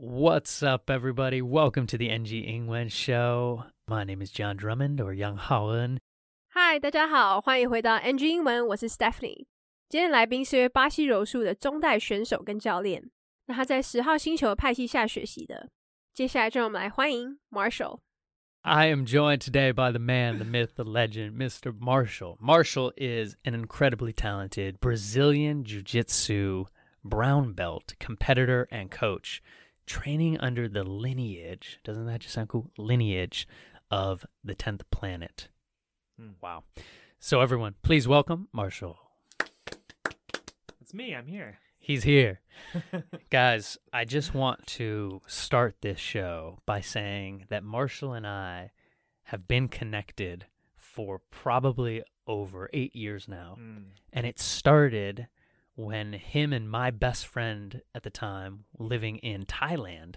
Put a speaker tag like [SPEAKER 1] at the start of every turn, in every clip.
[SPEAKER 1] What's up, everybody? Welcome to the NG Ingwen Show. My name is John Drummond or Young Haoen.
[SPEAKER 2] 嗨，大家好，欢迎回到 NG 英文，我是 Stephanie。今天来宾是巴西柔术的中代选手跟教练，那他在十号星球派系下学习的。接下来就让我们来欢迎 Marshall。
[SPEAKER 1] I am joined today by the man, the myth, the legend, Mr. Marshall. Marshall is an incredibly talented Brazilian Jiu Jitsu brown belt competitor and coach, training under the lineage, doesn't that just sound cool? Lineage of the 10th planet.
[SPEAKER 3] Hmm.
[SPEAKER 1] Wow. So, everyone, please welcome Marshall.
[SPEAKER 3] It's me. I'm here.
[SPEAKER 1] He's here. Guys, I just want to start this show by saying that Marshall and I have been connected for probably over eight years now.
[SPEAKER 3] Mm.
[SPEAKER 1] And it started when him and my best friend at the time, living in Thailand,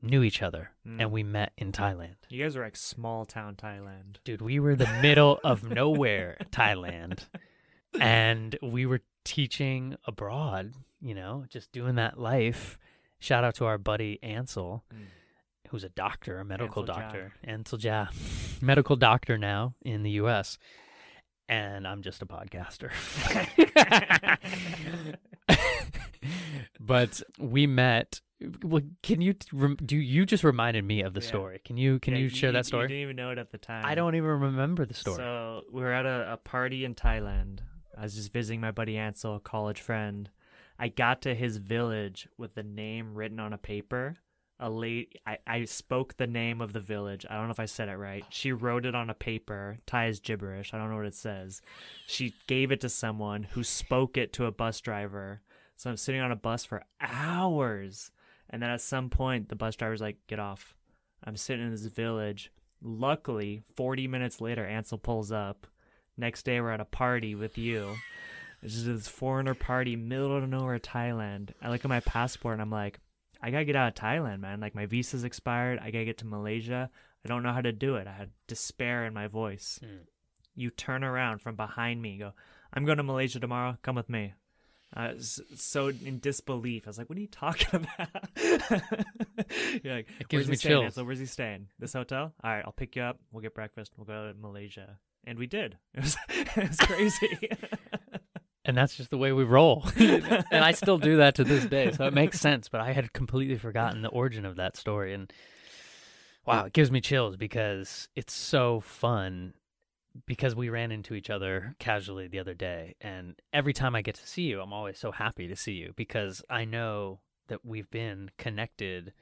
[SPEAKER 1] knew each other and
[SPEAKER 3] Mm.
[SPEAKER 1] we met in Thailand.
[SPEAKER 3] You guys are like small town Thailand.
[SPEAKER 1] Dude, we were the middle of nowhere, Thailand. And we were teaching abroad, you know, just doing that life. Shout out to our buddy Ansel,
[SPEAKER 3] Mm.
[SPEAKER 1] who's a doctor, a medical
[SPEAKER 3] Ansel
[SPEAKER 1] doctor. Ansel Ja, medical doctor now in the US. And I'm just a podcaster. but we met. Well, can you do? You just reminded me of the
[SPEAKER 3] Yeah.
[SPEAKER 1] story. Can you can
[SPEAKER 3] Yeah,
[SPEAKER 1] you share that story?
[SPEAKER 3] You didn't even know it at the time.
[SPEAKER 1] I don't even remember the story.
[SPEAKER 3] So we were at a, a party in Thailand. I was just visiting my buddy Ansel, a college friend. I got to his village with the name written on a paper. A late, I, I spoke the name of the village. I don't know if I said it right. She wrote it on a paper. Thai is gibberish. I don't know what it says. She gave it to someone who spoke it to a bus driver. So I'm sitting on a bus for hours. And then at some point, the bus driver's like, get off. I'm sitting in this village. Luckily, 40 minutes later, Ansel pulls up. Next day, we're at a party with you. It's just this foreigner party, middle of nowhere, Thailand. I look at my passport and I'm like, I gotta get out of Thailand, man. Like, my visa's expired. I gotta get to Malaysia. I don't know how to do it. I had despair in my voice.
[SPEAKER 1] Mm.
[SPEAKER 3] You turn around from behind me and go, I'm going to Malaysia tomorrow. Come with me. I was so in disbelief. I was like, "What are you talking about?" You're like,
[SPEAKER 1] It gives
[SPEAKER 3] "Where's
[SPEAKER 1] me
[SPEAKER 3] he staying?"
[SPEAKER 1] chills.
[SPEAKER 3] Ansel? Where's he staying? This hotel? All right, I'll pick you up. We'll get breakfast. We'll go to Malaysia, and we did. It was, it was crazy.
[SPEAKER 1] And that's just the way we roll. and I still do that to this day, so it makes sense. But I had completely forgotten the origin of that story, and wow, it gives me chills because it's so fun. Because we ran into each other casually the other day, and every time I get to see you, I'm always so happy to see you because I know that we've been connected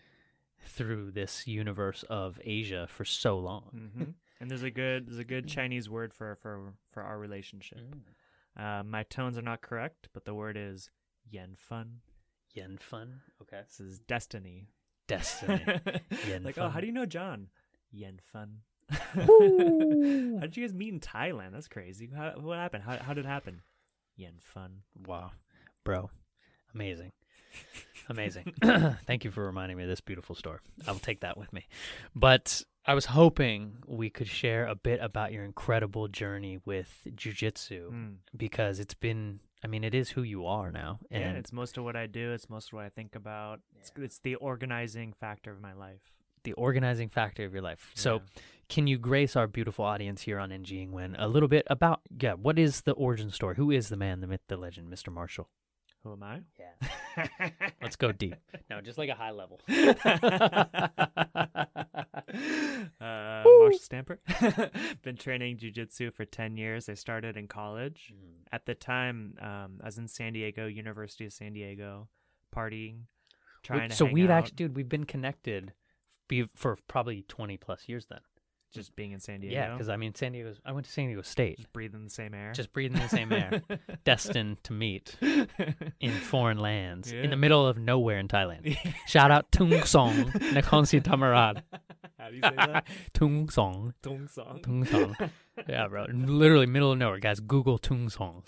[SPEAKER 1] through this universe of Asia for so long.
[SPEAKER 3] hmm And there's a good there's a good Chinese word for for for our relationship. Uh, my tones are not correct, but the word is yen fun.
[SPEAKER 1] Yen fun, okay.
[SPEAKER 3] This is destiny.
[SPEAKER 1] Destiny. Yen
[SPEAKER 3] like, oh, how do you know John? Yen fun. How did you guys meet in Thailand? That's crazy. How, what happened? How, how did it happen? Yen fun.
[SPEAKER 1] Wow, bro, amazing, amazing. Thank you for reminding me of this beautiful story. I will take that with me. But I was hoping we could share a bit about your incredible journey with jujitsu
[SPEAKER 3] Mm.
[SPEAKER 1] because it's been. I mean, it is who you are now, and
[SPEAKER 3] yeah, it's most of what I do. It's most of what I think about. It's, it's the organizing factor of my life.
[SPEAKER 1] the organizing factor of your life. So, can you grace our beautiful audience here on NG Ingwen a little bit about yeah, what is the origin story? Who is the man, the myth, the legend, Mr. Marshall?
[SPEAKER 3] Who am I?
[SPEAKER 1] Yeah. Let's go deep. No, just like a high level.
[SPEAKER 3] uh, Marshall Stamper. Been training jujitsu for 10 years. I started in college. At the time, um, I was in San Diego, University of San Diego, partying, trying to
[SPEAKER 1] so
[SPEAKER 3] hang
[SPEAKER 1] we've
[SPEAKER 3] out,
[SPEAKER 1] actually, dude, we've been connected be, for probably 20 plus years then.
[SPEAKER 3] Just being in San Diego.
[SPEAKER 1] Yeah, because I mean, San Diego. I went to San Diego State,
[SPEAKER 3] just breathing the same air.
[SPEAKER 1] just breathing the same air, destined to meet in foreign lands, in the middle of nowhere in Thailand. Shout out Tung Song, Nakhon Thammarat.
[SPEAKER 3] How do you say that?
[SPEAKER 1] Tung Song.
[SPEAKER 3] Tung song.
[SPEAKER 1] Tung Song. Yeah, bro. Literally middle of nowhere, guys. Google Tung Song.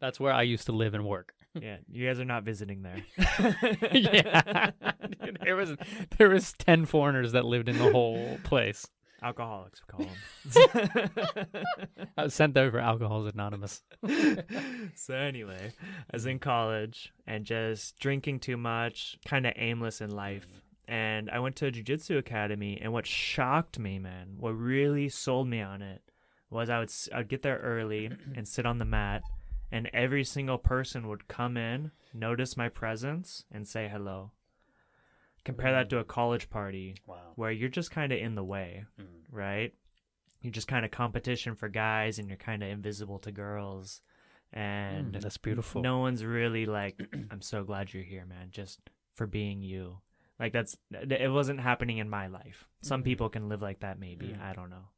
[SPEAKER 1] That's where I used to live and work.
[SPEAKER 3] yeah, you guys are not visiting there.
[SPEAKER 1] yeah. Dude, there was there was ten foreigners that lived in the whole place.
[SPEAKER 3] Alcoholics, we call them.
[SPEAKER 1] I was sent there for Alcoholics Anonymous.
[SPEAKER 3] so anyway, I was in college and just drinking too much, kind of aimless in life. and I went to a jiu-jitsu academy and what shocked me, man, what really sold me on it was I would I'd get there early and sit on the mat and every single person would come in, notice my presence and say hello. Compare that to a college party
[SPEAKER 1] Wow.
[SPEAKER 3] where you're just kind of in the way,
[SPEAKER 1] Mm.
[SPEAKER 3] right? You're just kind of competition for guys and you're kind of invisible to girls. And
[SPEAKER 1] Mm, that's beautiful.
[SPEAKER 3] no one's really like, I'm so glad you're here, man, just for being you. Like, that's, it wasn't happening in my life. Some
[SPEAKER 1] Mhm.
[SPEAKER 3] people can live like that, maybe.
[SPEAKER 1] Mm.
[SPEAKER 3] I don't know.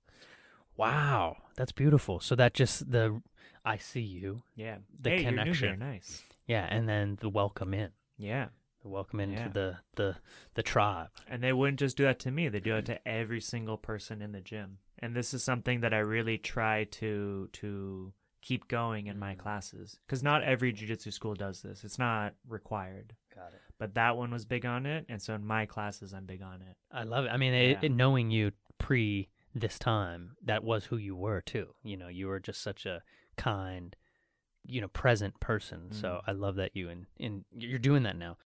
[SPEAKER 1] Wow, that's beautiful. So that just the I see you,
[SPEAKER 3] Yeah.
[SPEAKER 1] The
[SPEAKER 3] hey, You're new here.
[SPEAKER 1] connection.
[SPEAKER 3] Nice.
[SPEAKER 1] yeah, and then the welcome in,
[SPEAKER 3] Yeah.
[SPEAKER 1] Welcome into
[SPEAKER 3] Yeah.
[SPEAKER 1] the the the tribe.
[SPEAKER 3] And they wouldn't just do that to me, they do it to every single person in the gym. And this is something that I really try to to keep going in my
[SPEAKER 1] Mhm.
[SPEAKER 3] classes cuz not every jiu-jitsu school does this. It's not required.
[SPEAKER 1] Got it.
[SPEAKER 3] But that one was big on it, and so in my classes I'm big on it.
[SPEAKER 1] I love it. I mean, it,
[SPEAKER 3] Yeah.
[SPEAKER 1] it- knowing you pre this time, that was who you were too. You know, you were just such a kind, you know, present person. So
[SPEAKER 3] Mm.
[SPEAKER 1] I love that you and and you're doing that now.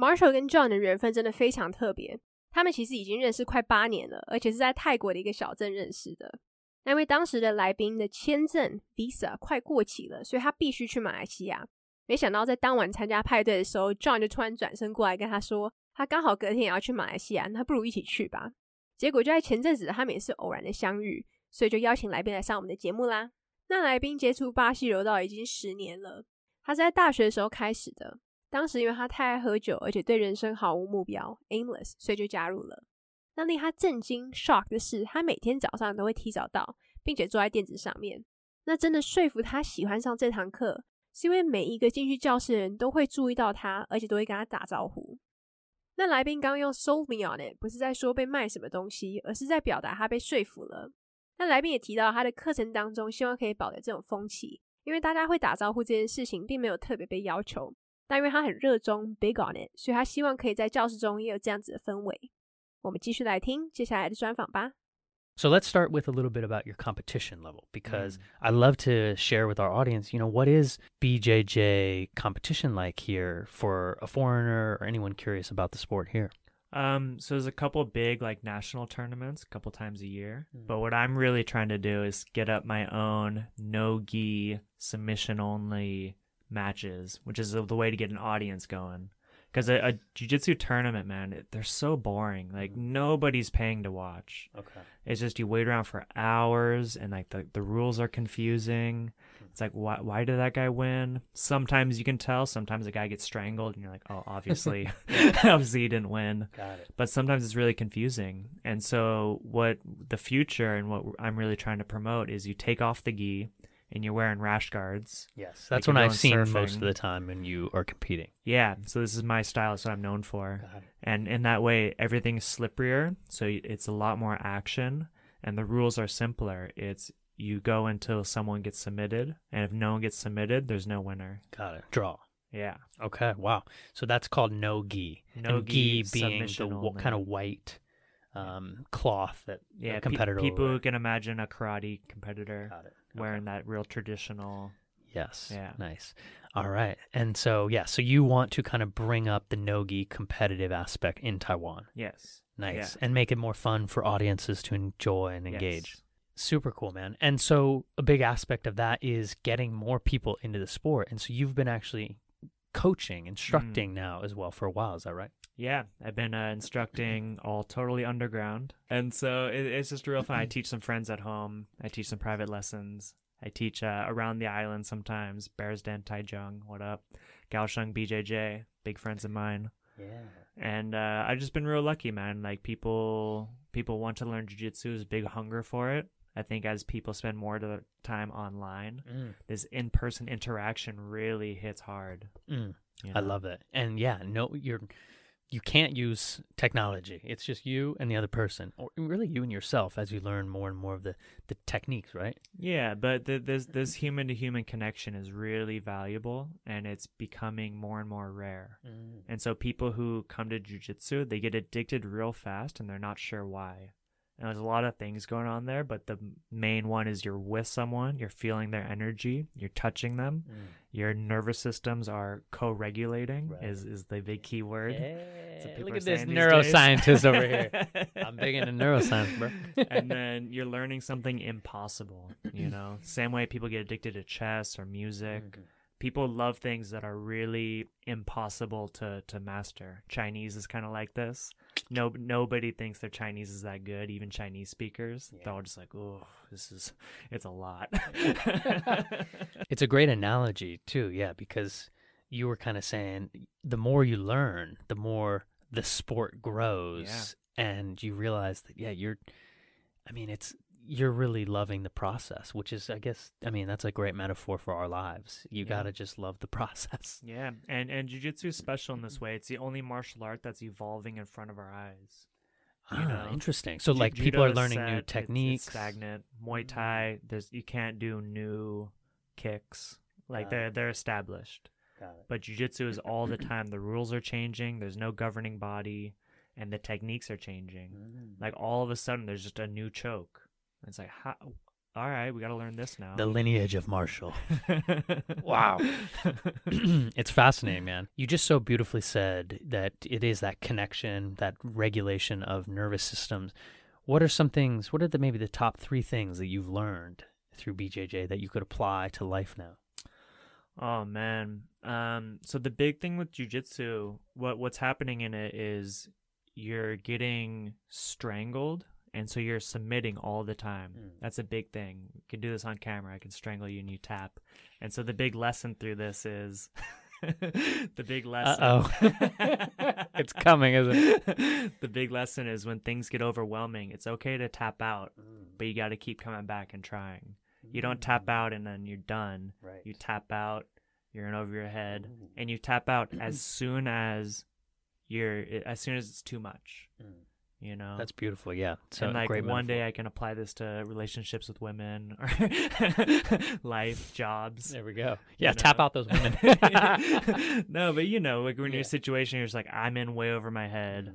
[SPEAKER 2] Marshall 跟 John 的缘分真的非常特别，他们其实已经认识快八年了，而且是在泰国的一个小镇认识的。那因为当时的来宾的签证 visa 快过期了，所以他必须去马来西亚。没想到在当晚参加派对的时候，John 就突然转身过来跟他说，他刚好隔天也要去马来西亚，那不如一起去吧。结果就在前阵子，他们也是偶然的相遇，所以就邀请来宾来上我们的节目啦。那来宾接触巴西柔道已经十年了，他是在大学的时候开始的。当时因为他太爱喝酒，而且对人生毫无目标 （aimless），所以就加入了。那令他震惊 （shock） 的是，他每天早上都会提早到，并且坐在垫子上面。那真的说服他喜欢上这堂课，是因为每一个进去教室的人都会注意到他，而且都会跟他打招呼。那来宾刚用 “sold me on it” 不是在说被卖什么东西，而是在表达他被说服了。那来宾也提到他的课程当中，希望可以保留这种风气，因为大家会打招呼这件事情并没有特别被要求。但因为他很热衷 big on it，所以他希望可以在教室中也有这样子的氛围。我们继续来听接下来的专访吧。
[SPEAKER 1] So let's start with a little bit about your competition level because
[SPEAKER 3] Mm.
[SPEAKER 1] I love to share with our audience, you know, what is BJJ competition like here for a foreigner or anyone curious about the sport here?
[SPEAKER 3] Um, so there's a couple big like national tournaments, a couple times a year.
[SPEAKER 1] Mm.
[SPEAKER 3] But what I'm really trying to do is get up my own no gi submission only matches, which is the way to get an audience going. Because a, a jiu-jitsu tournament, man, it, they're so boring. Like
[SPEAKER 1] Mm.
[SPEAKER 3] nobody's paying to watch.
[SPEAKER 1] Okay.
[SPEAKER 3] It's just you wait around for hours, and like the, the rules are confusing. It's like why why did that guy win? Sometimes you can tell. Sometimes a guy gets strangled, and you're like, oh, obviously, obviously he didn't win
[SPEAKER 1] Got it.
[SPEAKER 3] but sometimes it's really confusing. And so, what the future and what I'm really trying to promote is you take off the gi and you're wearing rash guards.
[SPEAKER 1] Yes. That's what I've seen most of the time when you are competing.
[SPEAKER 3] Yeah, so this is my style. It's what I'm known for. And in that way, everything is slipperier. So it's a lot more action. And the rules are simpler. It's you go until someone gets submitted. And if no one gets submitted, there's no winner.
[SPEAKER 1] Got it. Draw.
[SPEAKER 3] Yeah.
[SPEAKER 1] Okay. Wow. So that's called no gi.
[SPEAKER 3] No
[SPEAKER 1] and
[SPEAKER 3] gi,
[SPEAKER 1] gi being the w- kind of white um, cloth that
[SPEAKER 3] Yeah.
[SPEAKER 1] a
[SPEAKER 3] pe-
[SPEAKER 1] competitor will
[SPEAKER 3] people who can imagine a karate competitor
[SPEAKER 1] Got it.
[SPEAKER 3] Wearing that real traditional.
[SPEAKER 1] Yes.
[SPEAKER 3] Yeah.
[SPEAKER 1] Nice. All right. And so, yeah, so you want to kind of bring up the no-gi competitive aspect in Taiwan.
[SPEAKER 3] Yes.
[SPEAKER 1] Nice. And make it more fun for audiences to enjoy and engage.
[SPEAKER 3] Yes.
[SPEAKER 1] Super cool, man. And so a big aspect of that is getting more people into the sport. And so you've been actually coaching, instructing mm. now as well for a while. Is that right?
[SPEAKER 3] Yeah, I've been uh, instructing all totally underground, and so it, it's just real fun. I teach some friends at home. I teach some private lessons. I teach uh, around the island sometimes. Bears Den Taichung, what up? Kaohsiung BJJ, big friends of mine.
[SPEAKER 1] Yeah.
[SPEAKER 3] And uh, I've just been real lucky, man. Like people, people want to learn jujitsu. There's big hunger for it. I think as people spend more of their time online,
[SPEAKER 1] Mm.
[SPEAKER 3] this in-person interaction really hits hard.
[SPEAKER 1] Mm.
[SPEAKER 3] you
[SPEAKER 1] I love it. And yeah, no, you're you can't use technology. It's just you and the other person, or really you and yourself, as you learn more and more of the the techniques, right?
[SPEAKER 3] Yeah, but th- this this human to human connection is really valuable, and it's becoming more and more rare. Mm. And so people who come to jujitsu, they get addicted real fast, and they're not sure why. And there's a lot of things going on there, but the main one is you're with someone, you're feeling their energy, you're touching them, your nervous systems are co-regulating
[SPEAKER 1] Right.
[SPEAKER 3] is is the big key word.
[SPEAKER 1] Yeah, look at this
[SPEAKER 3] saying these days.
[SPEAKER 1] neuroscientist over here. I'm big into neuroscience, bro.
[SPEAKER 3] and then you're learning something impossible, you know. Same way people get addicted to chess or music.
[SPEAKER 1] Mhm.
[SPEAKER 3] People love things that are really impossible to to master. Chinese is kind of like this. No nobody thinks their Chinese is that good, even Chinese speakers.
[SPEAKER 1] Yeah.
[SPEAKER 3] They're all just like, "Oh, this is it's a lot."
[SPEAKER 1] It's a great analogy too, yeah, because you were kind of saying the more you learn, the more the sport grows, and you realize that yeah, you're. I mean, it's you're really loving the process, which is, I guess, I mean, that's a great metaphor for our lives. You
[SPEAKER 3] Yeah.
[SPEAKER 1] gotta just love the process.
[SPEAKER 3] yeah, and and jujitsu is special in this way. It's the only martial art that's evolving in front of our eyes. you
[SPEAKER 1] ah, interesting. So, like, people are learning
[SPEAKER 3] set,
[SPEAKER 1] new
[SPEAKER 3] it's- it's
[SPEAKER 1] techniques.
[SPEAKER 3] stagnant. Muay
[SPEAKER 1] Mm.
[SPEAKER 3] Thai, there's you can't do new kicks. Like
[SPEAKER 1] Got
[SPEAKER 3] they're
[SPEAKER 1] it.
[SPEAKER 3] they're established.
[SPEAKER 1] Got it.
[SPEAKER 3] But jujitsu is all the time. The rules are changing. There's no governing body, and the techniques are changing.
[SPEAKER 1] Mm.
[SPEAKER 3] Like all of a sudden, there's just a new choke. It's like, how? All right, we got to learn this now.
[SPEAKER 1] The lineage of martial. Wow. it's fascinating, man. You just so beautifully said that it is that connection, that regulation of nervous systems. What are some things, what are the maybe the top three things that you've learned through BJJ that you could apply to life now?
[SPEAKER 3] Oh man. Um so the big thing with jujitsu, what what's happening in it is you're getting strangled and so you're submitting all the time.
[SPEAKER 1] Mm.
[SPEAKER 3] That's a big thing. You can do this on camera. I can strangle you and you tap. And so the big lesson through this is the big lesson.
[SPEAKER 1] Uh-oh. It's coming, isn't
[SPEAKER 3] it? the big lesson is when things get overwhelming, it's okay to tap out, but you got to keep coming back and trying. You don't tap out and then you're done
[SPEAKER 1] Right.
[SPEAKER 3] you tap out you're in over your head
[SPEAKER 1] Ooh.
[SPEAKER 3] and you tap out as soon as you're as soon as it's too much
[SPEAKER 1] Mm.
[SPEAKER 3] You know
[SPEAKER 1] That's beautiful. Yeah. So
[SPEAKER 3] and like
[SPEAKER 1] great
[SPEAKER 3] one day i can apply this to relationships with women or life jobs
[SPEAKER 1] There we go. Yeah,
[SPEAKER 3] you
[SPEAKER 1] tap
[SPEAKER 3] know.
[SPEAKER 1] out those women.
[SPEAKER 3] no but you know like when you're in a situation you're just like i'm in way over my head
[SPEAKER 1] Mm.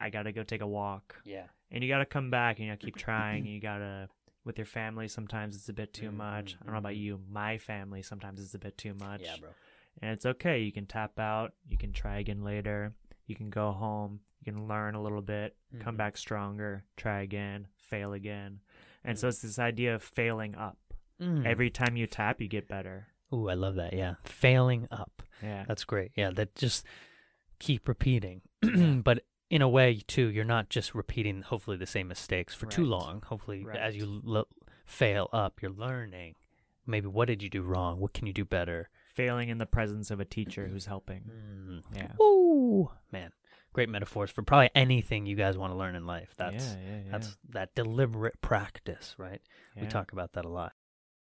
[SPEAKER 3] I- i gotta go take a walk
[SPEAKER 1] Yeah.
[SPEAKER 3] and you gotta come back and you gotta keep trying and you gotta with your family sometimes it's a bit too
[SPEAKER 1] Mhm,
[SPEAKER 3] much i don't know about
[SPEAKER 1] mhm.
[SPEAKER 3] you my family sometimes it's a bit too much
[SPEAKER 1] Yeah, bro.
[SPEAKER 3] and it's okay. You can tap out. You can try again later. You can go home. You can learn a little bit, come
[SPEAKER 1] Mhm.
[SPEAKER 3] back stronger, try again, fail again. And so
[SPEAKER 1] Mm.
[SPEAKER 3] it's this idea of failing up.
[SPEAKER 1] Mm.
[SPEAKER 3] Every time you tap, you get better.
[SPEAKER 1] Ooh, I love that. Yeah. Failing up.
[SPEAKER 3] Yeah.
[SPEAKER 1] That's great. Yeah, that just keep repeating. But in a way, too, you're not just repeating hopefully the same mistakes for too long. Hopefully, as you l- fail up, you're learning. Maybe what did you do wrong? What can you do better?
[SPEAKER 3] Failing in the presence of a teacher who's helping.
[SPEAKER 1] Mm.
[SPEAKER 3] Yeah.
[SPEAKER 1] Ooh, man, great metaphors for probably anything you guys want to learn in life. That's
[SPEAKER 3] yeah, yeah, yeah.
[SPEAKER 1] that's that deliberate practice, right? We talk about that a lot.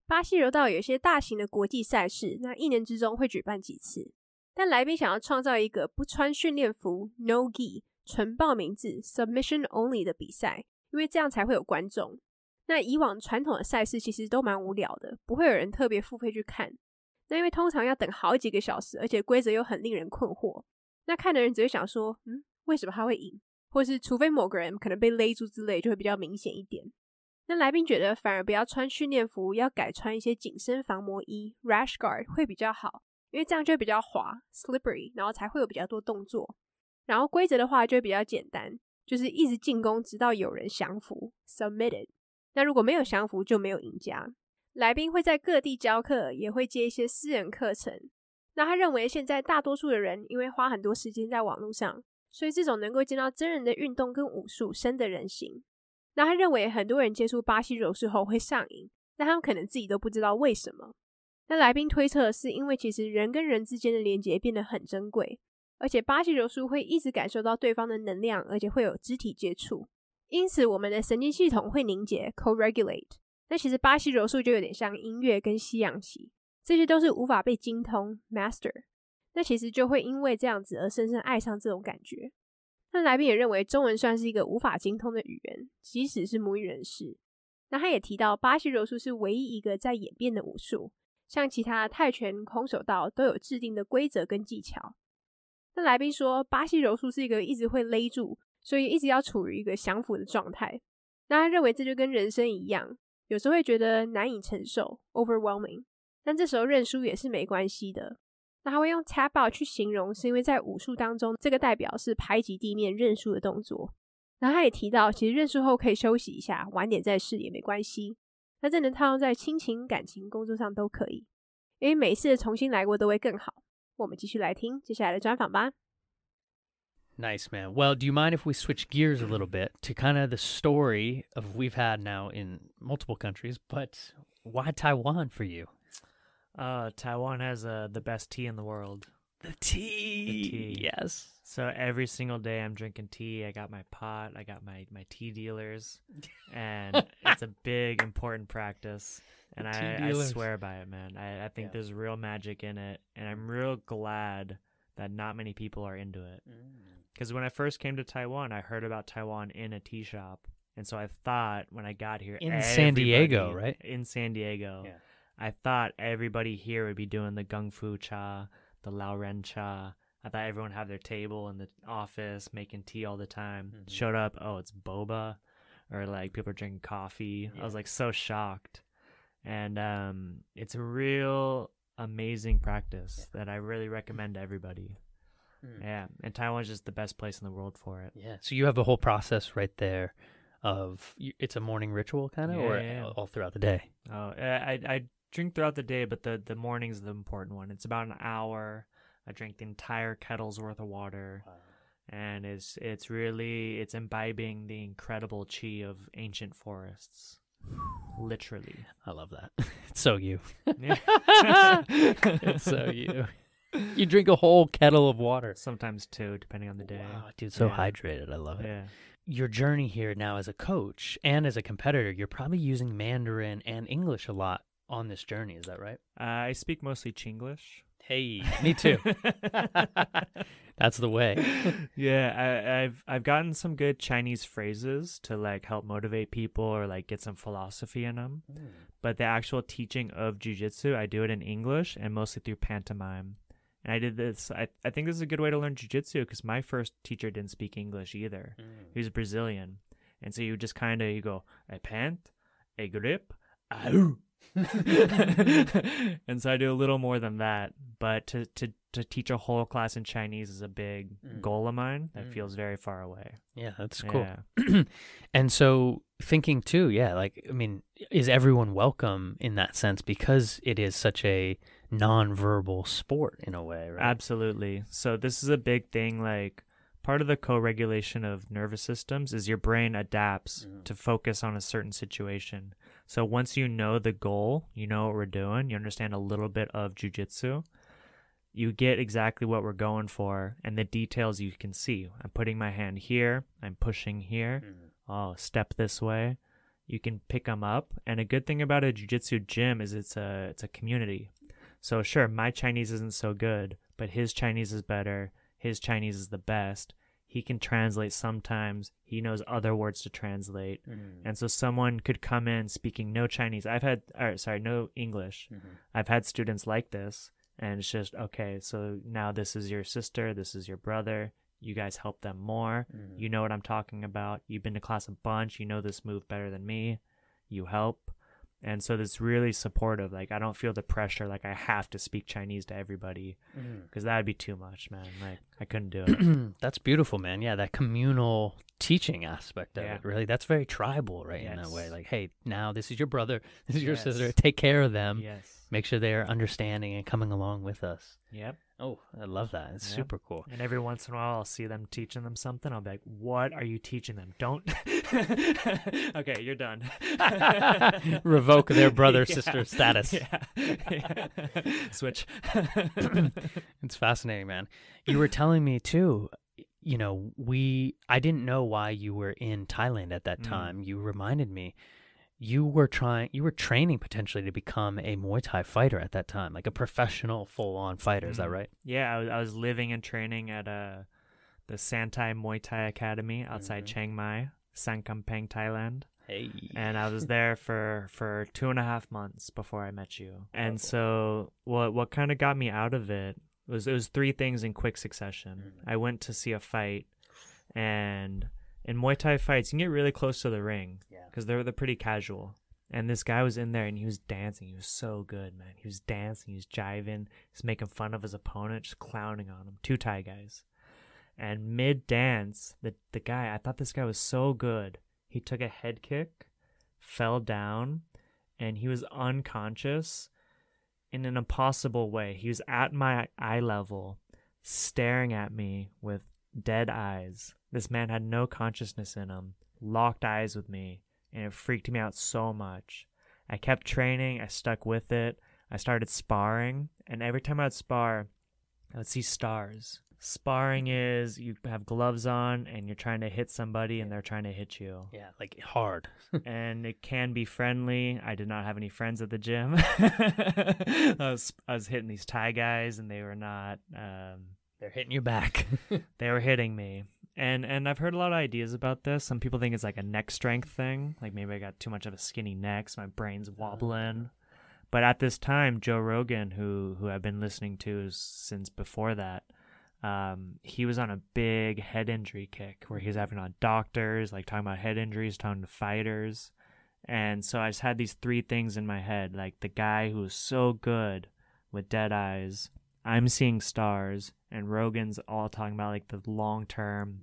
[SPEAKER 2] 巴西柔道有些大型的国际赛事，那一年之中会举办几次。但来宾想要创造一个不穿训练服、no gi、纯报名制 （submission only） 的比赛，因为这样才会有观众。那以往传统的赛事其实都蛮无聊的，不会有人特别付费去看。那因为通常要等好几个小时，而且规则又很令人困惑。那看的人只会想说：“嗯，为什么他会赢？”或是除非某个人可能被勒住之类，就会比较明显一点。那来宾觉得反而不要穿训练服，要改穿一些紧身防磨衣 （rash guard） 会比较好，因为这样就会比较滑 （slippery），然后才会有比较多动作。然后规则的话就会比较简单，就是一直进攻，直到有人降服 （submitted）。那如果没有降服，就没有赢家。来宾会在各地教课，也会接一些私人课程。那他认为现在大多数的人因为花很多时间在网络上，所以这种能够见到真人的运动跟武术深得人心。那他认为很多人接触巴西柔术后会上瘾，但他们可能自己都不知道为什么。那来宾推测是因为其实人跟人之间的连接变得很珍贵，而且巴西柔术会一直感受到对方的能量，而且会有肢体接触，因此我们的神经系统会凝结 （co-regulate）。那其实巴西柔术就有点像音乐跟西洋棋，这些都是无法被精通 （master）。那其实就会因为这样子而深深爱上这种感觉。那来宾也认为中文算是一个无法精通的语言，即使是母语人士。那他也提到，巴西柔术是唯一一个在演变的武术，像其他泰拳、空手道都有制定的规则跟技巧。那来宾说，巴西柔术是一个一直会勒住，所以一直要处于一个降服的状态。那他认为这就跟人生一样，有时候会觉得难以承受 （overwhelming），但这时候认输也是没关系的。那他会用 tap out 去形容，是因为在武术当中，这个代表是拍击地面认输的动作。然后他也提到，其实认输后可以休息一下，晚点再试也没关系。那这能套用在亲情、感情、工作上都可以，因为每一次重新来过都会更好。我们继续来听接下来的专访吧。
[SPEAKER 1] Nice, man. Well, do you mind if we switch gears a little bit to kind of the story of we've had now in multiple countries, but why Taiwan for you?
[SPEAKER 3] Uh, Taiwan has uh, the best tea in the world.
[SPEAKER 1] The tea.
[SPEAKER 3] The tea.
[SPEAKER 1] Yes.
[SPEAKER 3] So every single day I'm drinking tea. I got my pot. I got my, my tea dealers. And it's a big, important practice. And I, I swear by it, man. I, I think
[SPEAKER 1] Yeah.
[SPEAKER 3] there's real magic in it. And I'm real glad that not many people are into it. Because when I first came to Taiwan, I heard about Taiwan in a tea shop. And so I thought when I got here,
[SPEAKER 1] In San Diego, right?
[SPEAKER 3] In San Diego.
[SPEAKER 1] Yeah.
[SPEAKER 3] I thought everybody here would be doing the Gung Fu cha, the Lao Ren cha. I thought everyone had their table in the office making tea all the time.
[SPEAKER 1] Mhm.
[SPEAKER 3] Showed up, oh, it's boba, or like people are drinking coffee. I was like so shocked, and um, it's a real amazing practice that I really recommend to everybody.
[SPEAKER 1] Mm.
[SPEAKER 3] Yeah, and Taiwan's just the best place in the world for it.
[SPEAKER 1] Yeah. So you have a whole process right there of it's a morning ritual kind of, or
[SPEAKER 3] Yeah, yeah, yeah.
[SPEAKER 1] all throughout the day.
[SPEAKER 3] Oh, I I drink throughout the day, but the the morning's the important one. It's about an hour. I drink the entire kettle's worth of water, and it's it's really it's imbibing the incredible chi of ancient forests, literally.
[SPEAKER 1] I love that. It's so you. It's so you. You drink a whole kettle of water.
[SPEAKER 3] Sometimes two, depending on the day.
[SPEAKER 1] Wow, dude, so
[SPEAKER 3] Yeah.
[SPEAKER 1] hydrated. I love it.
[SPEAKER 3] Yeah.
[SPEAKER 1] Your journey here now as a coach and as a competitor, you're probably using Mandarin and English a lot on this journey. Is that right?
[SPEAKER 3] Uh, I speak mostly Chinglish.
[SPEAKER 1] Hey, me too. That's the way.
[SPEAKER 3] yeah, I, I've I've gotten some good Chinese phrases to like help motivate people or like get some philosophy in them. But the actual teaching of jujitsu, I do it in English and mostly through pantomime. And I did this. I I think this is a good way to learn jujitsu because my first teacher didn't speak English either. He was Brazilian, and so you just kind of you go a pant, a grip, ow. and so I do a little more than that. But to to to teach a whole class in Chinese is a big
[SPEAKER 1] Mm.
[SPEAKER 3] goal of mine that
[SPEAKER 1] Mm.
[SPEAKER 3] feels very far away.
[SPEAKER 1] Yeah, that's cool.
[SPEAKER 3] Yeah.
[SPEAKER 1] and so thinking too, yeah, like I mean, is everyone welcome in that sense because it is such a non-verbal sport in a way, right?
[SPEAKER 3] Absolutely. So this is a big thing like part of the co-regulation of nervous systems is your brain adapts
[SPEAKER 1] Mhm.
[SPEAKER 3] to focus on a certain situation. So once you know the goal, you know what we're doing, you understand a little bit of jujitsu, you get exactly what we're going for and the details you can see. I'm putting my hand here, I'm pushing here.
[SPEAKER 1] Mhm.
[SPEAKER 3] Oh, step this way. You can pick them up. And a good thing about a jujitsu gym is it's a it's a community. So sure, my Chinese isn't so good, but his Chinese is better. His Chinese is the best. He can translate sometimes. He knows other words to translate.
[SPEAKER 1] Mhm.
[SPEAKER 3] And so someone could come in speaking no Chinese. I've had or sorry, no English.
[SPEAKER 1] Mhm.
[SPEAKER 3] I've had students like this and it's just okay, so now this is your sister, this is your brother. You guys help them more.
[SPEAKER 1] Mhm.
[SPEAKER 3] You know what I'm talking about. You've been to class a bunch. You know this move better than me. You help. And so it's really supportive. Like, I don't feel the pressure, like, I have to speak Chinese to everybody
[SPEAKER 1] mm.
[SPEAKER 3] because that would be too much, man. Like, I couldn't do it.
[SPEAKER 1] That's beautiful, man. Yeah, that communal teaching aspect of
[SPEAKER 3] Yeah.
[SPEAKER 1] it, really. That's very tribal, right? In that way. Like, hey, now this is your brother, this is your sister. Take care of them.
[SPEAKER 3] yes.
[SPEAKER 1] Make sure they are understanding and coming along with us.
[SPEAKER 3] Yep.
[SPEAKER 1] Oh, I love that. It's
[SPEAKER 3] Yep.
[SPEAKER 1] super cool.
[SPEAKER 3] And every once in a while, I'll see them teaching them something. I'll be like, what are you teaching them? Don't. okay, you're done.
[SPEAKER 1] Revoke their brother
[SPEAKER 3] Yeah.
[SPEAKER 1] sister status.
[SPEAKER 3] Yeah. Switch.
[SPEAKER 1] It's fascinating, man. You were telling me too, you know, we I didn't know why you were in Thailand at that
[SPEAKER 3] Mm.
[SPEAKER 1] time. You reminded me you were trying you were training potentially to become a Muay Thai fighter at that time, like a professional full-on fighter, is that
[SPEAKER 3] Mm.
[SPEAKER 1] right?
[SPEAKER 3] Yeah, I was, I was living and training at uh, the Santai Muay Thai Academy outside
[SPEAKER 1] Mhm.
[SPEAKER 3] Chiang Mai, San Kamphaeng, Thailand.
[SPEAKER 1] Hey.
[SPEAKER 3] And I was there for, for two and a half months before I met you. And
[SPEAKER 1] Powerful.
[SPEAKER 3] so what what kind of got me out of it was it was three things in quick succession.
[SPEAKER 1] Mhm.
[SPEAKER 3] I went to see a fight and in Muay Thai fights, you can get really close to the ring
[SPEAKER 1] Yeah.
[SPEAKER 3] because they're they're pretty casual. And this guy was in there and he was dancing. He was so good, man. He was dancing. He was jiving. He's making fun of his opponent, just clowning on him. Two Thai guys. And mid dance, the the guy, I thought this guy was so good. He took a head kick, fell down, and he was unconscious in an impossible way. He was at my eye level, staring at me with dead eyes. This man had no consciousness in him, locked eyes with me, and it freaked me out so much. I kept training, I stuck with it. I started sparring, and every time I'd spar, I would see stars. Sparring is you have gloves on and you're trying to hit somebody and they're trying to hit you.
[SPEAKER 1] Yeah, like hard.
[SPEAKER 3] and it can be friendly. I did not have any friends at the gym. I was I was hitting these Thai guys and they were not um,
[SPEAKER 1] They're hitting you back.
[SPEAKER 3] they were hitting me. And and I've heard a lot of ideas about this. Some people think it's like a neck strength thing, like maybe I got too much of a skinny neck, so my brain's wobbling. But at this time, Joe Rogan, who who I've been listening to since before that, um, he was on a big head injury kick where he was having on doctors, like talking about head injuries, talking to fighters. And so I just had these three things in my head, like the guy who was so good with dead eyes, I'm seeing stars, and Rogan's all talking about like the long term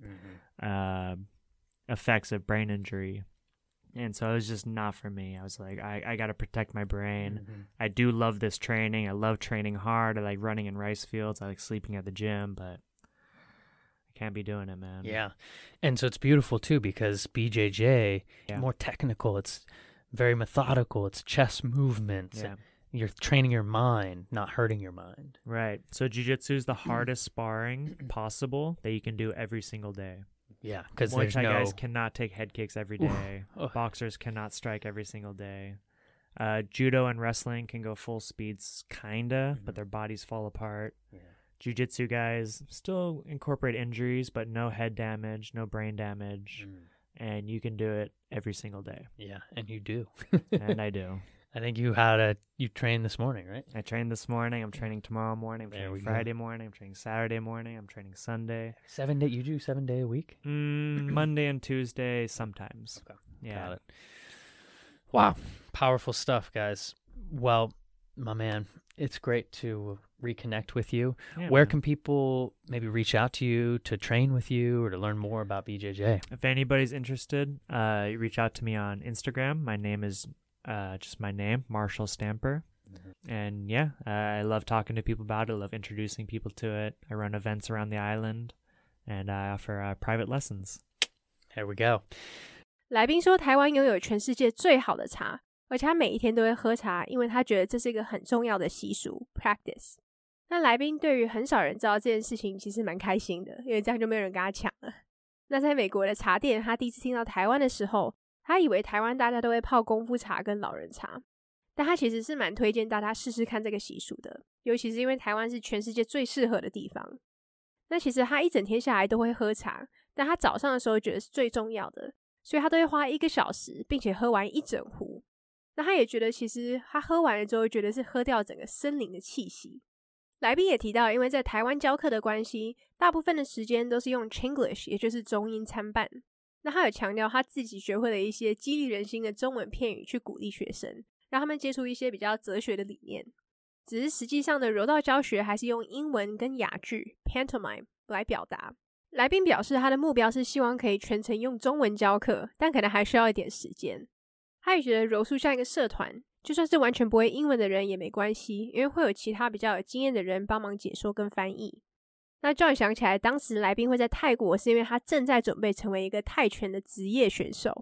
[SPEAKER 3] uh, effects of brain injury. And so it was just not for me. I was like, I, I got to protect my brain.
[SPEAKER 1] Mhm.
[SPEAKER 3] I do love this training. I love training hard. I like running in rice fields. I like sleeping at the gym, but I can't be doing it, man.
[SPEAKER 1] Yeah. And so it's beautiful too because BJJ
[SPEAKER 3] Yeah.
[SPEAKER 1] more technical. It's very methodical. It's chess movements.
[SPEAKER 3] Yeah.
[SPEAKER 1] You're training your mind, not hurting your mind.
[SPEAKER 3] Right. So jujitsu is the hardest sparring possible that you can do every single day.
[SPEAKER 1] Yeah, because
[SPEAKER 3] Muay Thai
[SPEAKER 1] no.
[SPEAKER 3] guys cannot take head kicks every day. Boxers cannot strike every single day. Uh, judo and wrestling can go full speeds, kinda, but
[SPEAKER 1] Mhm.
[SPEAKER 3] their bodies fall apart.
[SPEAKER 1] Yeah.
[SPEAKER 3] Jiu-jitsu guys still incorporate injuries, but no head damage, no brain damage,
[SPEAKER 1] Mm,
[SPEAKER 3] and you can do it every single day.
[SPEAKER 1] yeah, and you do.
[SPEAKER 3] and I do.
[SPEAKER 1] I think you had a you trained this morning, right?
[SPEAKER 3] I trained this morning. I'm training tomorrow morning. I'm
[SPEAKER 1] There
[SPEAKER 3] training
[SPEAKER 1] we go.
[SPEAKER 3] Friday morning. I'm training Saturday morning. I'm training Sunday.
[SPEAKER 1] Seven day. You do seven day a week.
[SPEAKER 3] Mm, Monday and Tuesday sometimes.
[SPEAKER 1] Okay.
[SPEAKER 3] Yeah.
[SPEAKER 1] Got it. Wow, powerful stuff, guys. Well, my man, it's great to reconnect with you.
[SPEAKER 3] Yeah,
[SPEAKER 1] Where
[SPEAKER 3] man.
[SPEAKER 1] can people maybe reach out to you to train with you or to learn more about BJJ?
[SPEAKER 3] If anybody's interested, uh, reach out to me on Instagram. My name is uh, just my name, Marshall Stamper. And yeah, uh, I love talking to people about it. I love introducing people to it. I run events around the island, and I offer uh, private lessons.
[SPEAKER 1] Here we go.
[SPEAKER 2] 来宾说，台湾拥有全世界最好的茶，而且他每一天都会喝茶，因为他觉得这是一个很重要的习俗 （practice）。那来宾对于很少人知道这件事情，其实蛮开心的，因为这样就没有人跟他抢了。那在美国的茶店，他第一次听到台湾的时候， 他以为台湾大家都会泡功夫茶跟老人茶，但他其实是蛮推荐大家试试看这个习俗的，尤其是因为台湾是全世界最适合的地方。那其实他一整天下来都会喝茶，但他早上的时候觉得是最重要的，所以他都会花一个小时，并且喝完一整壶。那他也觉得，其实他喝完了之后，觉得是喝掉整个森林的气息。来宾也提到，因为在台湾教课的关系，大部分的时间都是用 Chinglish，也就是中英参半。那他有强调他自己学会了一些激励人心的中文片语，去鼓励学生，让他们接触一些比较哲学的理念。只是实际上的柔道教学还是用英文跟哑剧 （pantomime） 来表达。来宾表示，他的目标是希望可以全程用中文教课，但可能还需要一点时间。他也觉得柔术像一个社团，就算是完全不会英文的人也没关系，因为会有其他比较有经验的人帮忙解说跟翻译。那 John 想起来，当时来宾会在泰国，是因为他正在准备成为一个泰拳的职业选手。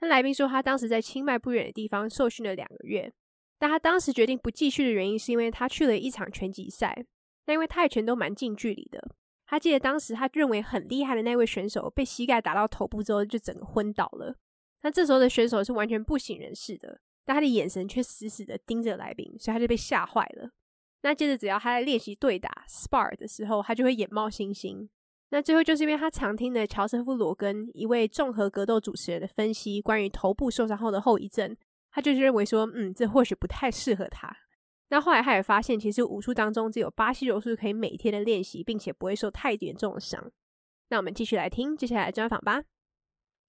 [SPEAKER 2] 那来宾说，他当时在清迈不远的地方受训了两个月，但他当时决定不继续的原因，是因为他去了一场拳击赛。那因为泰拳都蛮近距离的，他记得当时他认为很厉害的那位选手被膝盖打到头部之后，就整个昏倒了。那这时候的选手是完全不省人事的，但他的眼神却死死的盯着来宾，所以他就被吓坏了。那接着，只要他在练习对打 spar 的时候，他就会眼冒星星。那最后就是因为他常听的乔瑟夫·罗根一位综合格斗主持人的分析，关于头部受伤后的后遗症，他就是认为说，嗯，这或许不太适合他。那后来他也发现，其实武术当中只有巴西柔术可以每天的练习，并且不会受太严重的伤。那我们继续来听接下来的专访吧。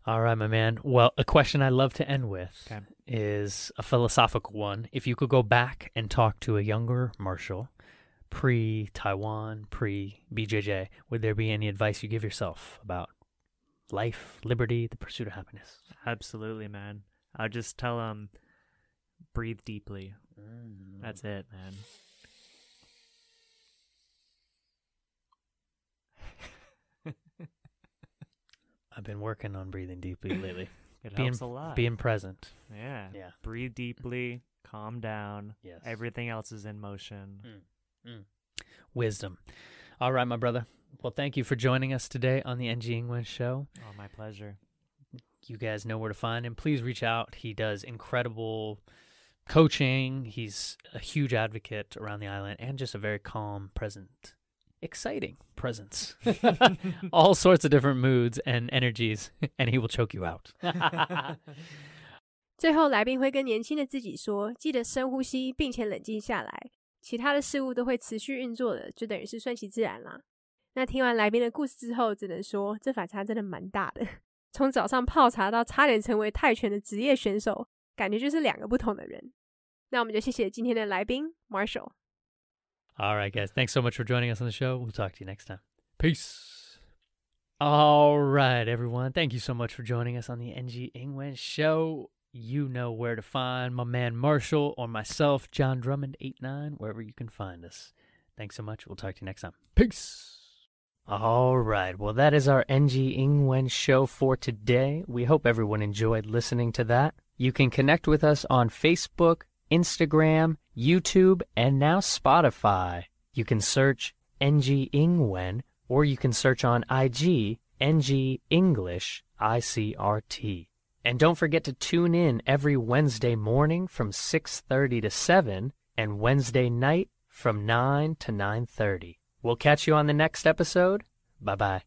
[SPEAKER 1] All right, my man. Well, a question I love to end with
[SPEAKER 3] Okay.
[SPEAKER 1] is a philosophical one. If you could go back and talk to a younger Marshall, pre Taiwan, pre BJJ, would there be any advice you give yourself about life, liberty, the pursuit of happiness?
[SPEAKER 3] Absolutely, man. I'll just tell him, breathe deeply. Mm. That's it, man.
[SPEAKER 1] I've been working on breathing deeply lately,
[SPEAKER 3] It
[SPEAKER 1] Being-
[SPEAKER 3] helps a lot.
[SPEAKER 1] being present.
[SPEAKER 3] yeah.
[SPEAKER 1] Yeah.
[SPEAKER 3] Breathe deeply, calm down.
[SPEAKER 1] Yes.
[SPEAKER 3] Everything else is in motion. Mm. Mm.
[SPEAKER 1] Wisdom. All right, my brother. Well, thank you for joining us today on the NG England Show.
[SPEAKER 3] Oh, my pleasure.
[SPEAKER 1] You guys know where to find him. Please reach out. He does incredible coaching. He's a huge advocate around the island and just a very calm, present, exciting presence. All sorts of different moods and energies, and he will choke you out.
[SPEAKER 2] 最后，来宾会跟年轻的自己说：“记得深呼吸，并且冷静下来，其他的事物都会持续运作的，就等于是顺其自然啦。”那听完来宾的故事之后，只能说这反差真的蛮大的。从早上泡茶到差点成为泰拳的职业选手，感觉就是两个不同的人。那我们就谢谢今天的来宾 Marshall。
[SPEAKER 1] All right, guys. Thanks so much for joining us on the show. We'll talk to you next time. Peace. All right, everyone. Thank you so much for joining us on the NG Ingwen show. You know where to find my man Marshall or myself, John Drummond89, wherever you can find us. Thanks so much. We'll talk to you next time. Peace. All right. Well, that is our NG Ingwen show for today. We hope everyone enjoyed listening to that. You can connect with us on Facebook, Instagram, YouTube, and now Spotify. You can search NG Ingwen or you can search on IG NG English ICRT. And don't forget to tune in every Wednesday morning from 6:30 to 7 and Wednesday night from 9 to 9:30. We'll catch you on the next episode. Bye-bye.